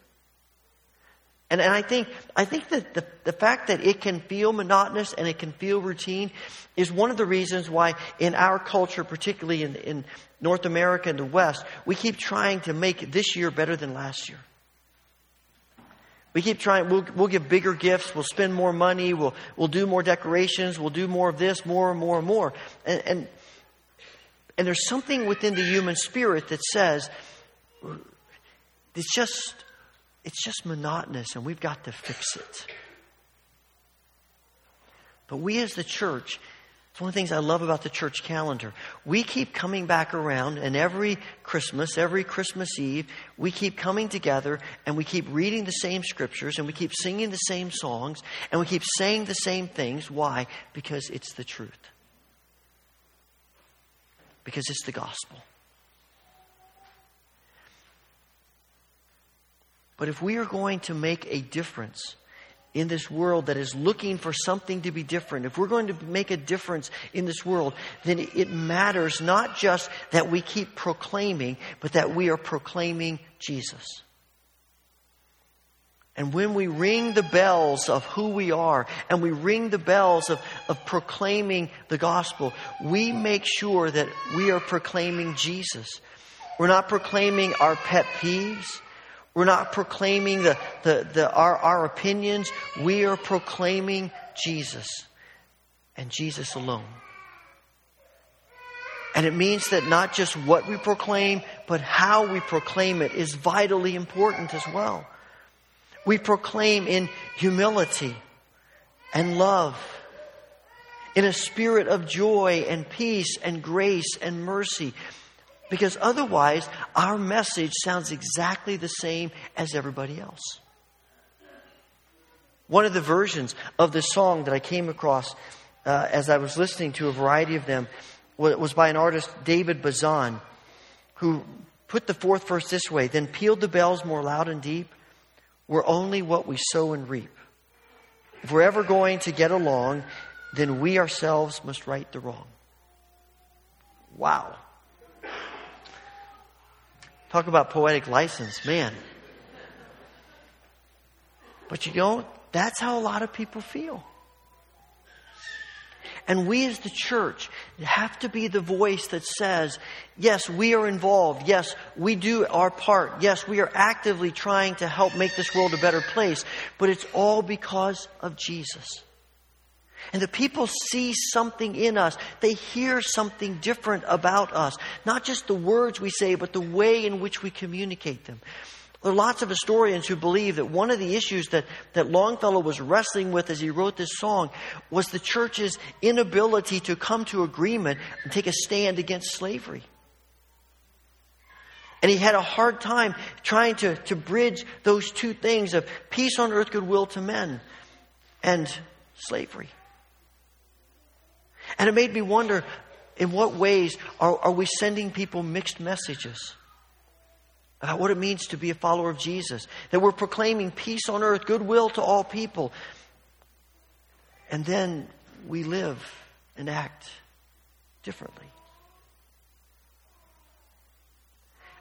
And, and I think, I think that the, the fact that it can feel monotonous and it can feel routine is one of the reasons why in our culture, particularly in, in North America and the West, we keep trying to make this year better than last year. We keep trying, we'll, we'll give bigger gifts, we'll spend more money, we'll, we'll do more decorations, we'll do more of this, more and more and more. And, and, and there's something within the human spirit that says, it's just, it's just monotonous and we've got to fix it. But we as the church, it's one of the things I love about the church calendar. We keep coming back around, and every Christmas, every Christmas Eve, we keep coming together and we keep reading the same scriptures and we keep singing the same songs and we keep saying the same things. Why? Because it's the truth. Because it's the gospel. But if we are going to make a difference in this world that is looking for something to be different, if we're going to make a difference in this world, then it matters not just that we keep proclaiming, but that we are proclaiming Jesus. And when we ring the bells of who we are and we ring the bells of, of proclaiming the gospel, we make sure that we are proclaiming Jesus. We're not proclaiming our pet peeves. We're not proclaiming the, the, the, our, our opinions. We are proclaiming Jesus and Jesus alone. And it means that not just what we proclaim, but how we proclaim it is vitally important as well. We proclaim in humility and love, in a spirit of joy and peace and grace and mercy. Because otherwise, our message sounds exactly the same as everybody else. One of the versions of this song that I came across uh, as I was listening to a variety of them was by an artist, David Bazan, who put the fourth verse this way Then pealed the bells more loud and deep. We're only what we sow and reap. If we're ever going to get along, then we ourselves must right the wrong. Wow. Talk about poetic license, man. But you know, that's how a lot of people feel. And we as the church have to be the voice that says, yes, we are involved. Yes, we do our part. Yes, we are actively trying to help make this world a better place. But it's all because of Jesus. And the people see something in us. They hear something different about us. Not just the words we say, but the way in which we communicate them. There are lots of historians who believe that one of the issues that, that Longfellow was wrestling with as he wrote this song was the church's inability to come to agreement and take a stand against slavery. And he had a hard time trying to, to bridge those two things of peace on earth, goodwill to men, and slavery. And it made me wonder in what ways are, are we sending people mixed messages about what it means to be a follower of Jesus? That we're proclaiming peace on earth, goodwill to all people. And then we live and act differently.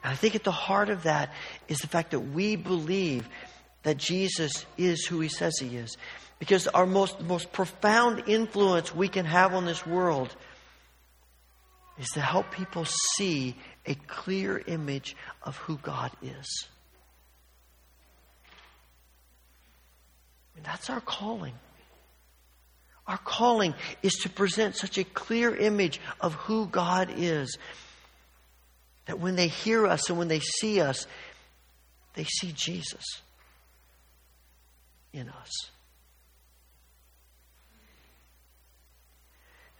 And I think at the heart of that is the fact that we believe that Jesus is who he says he is. Because our most, most profound influence we can have on this world is to help people see a clear image of who God is. And that's our calling. Our calling is to present such a clear image of who God is that when they hear us and when they see us, they see Jesus in us.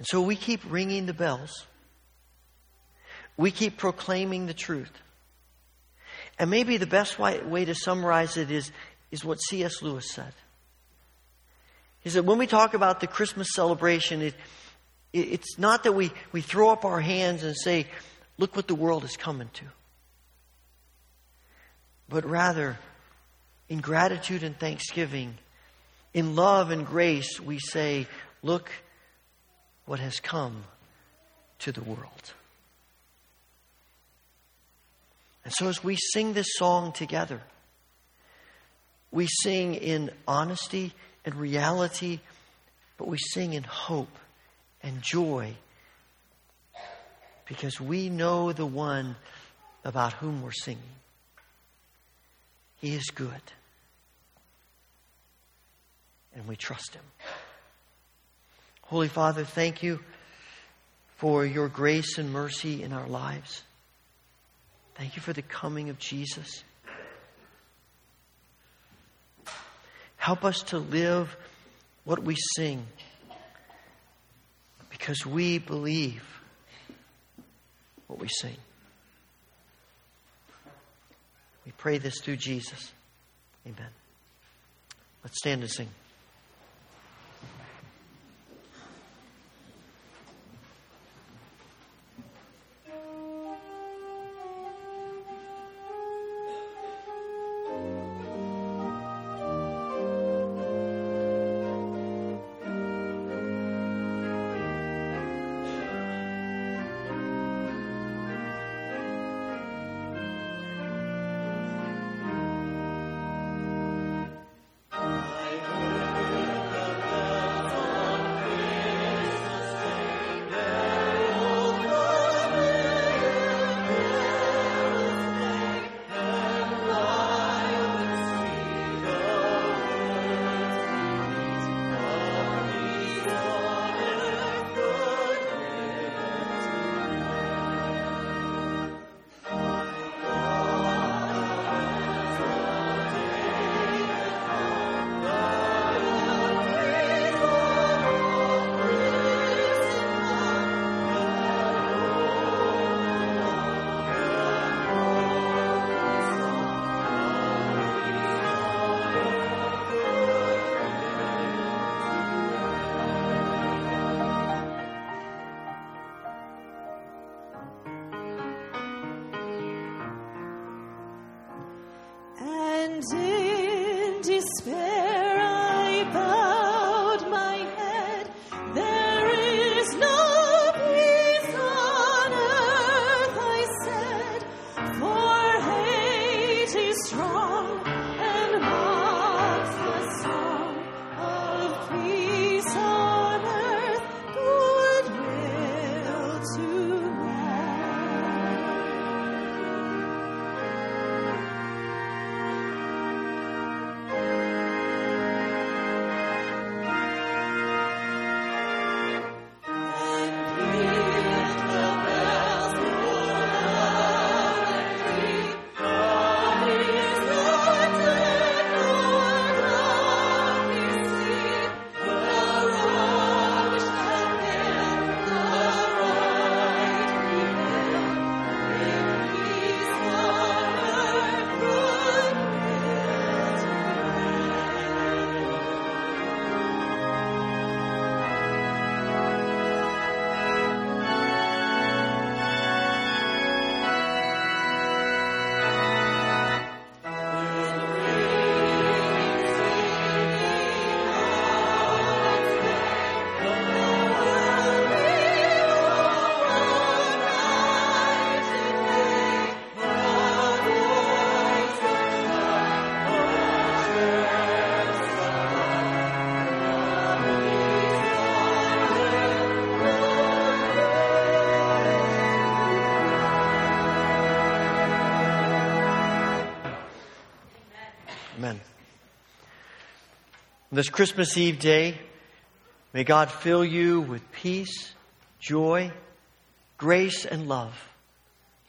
And so we keep ringing the bells. We keep proclaiming the truth. And maybe the best way to summarize it is, is what C.S. Lewis said. He said, when we talk about the Christmas celebration, it, it, it's not that we, we throw up our hands and say, look what the world is coming to. But rather, in gratitude and thanksgiving, in love and grace, we say, Look what has come to the world. And so, as we sing this song together, we sing in honesty and reality, but we sing in hope and joy because we know the one about whom we're singing. He is good and we trust Him. Holy Father, thank you for your grace and mercy in our lives. Thank you for the coming of Jesus. Help us to live what we sing because we believe what we sing. We pray this through Jesus. Amen. Let's stand and sing. This Christmas Eve day, may God fill you with peace, joy, grace, and love,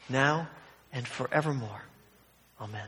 now and forevermore. Amen.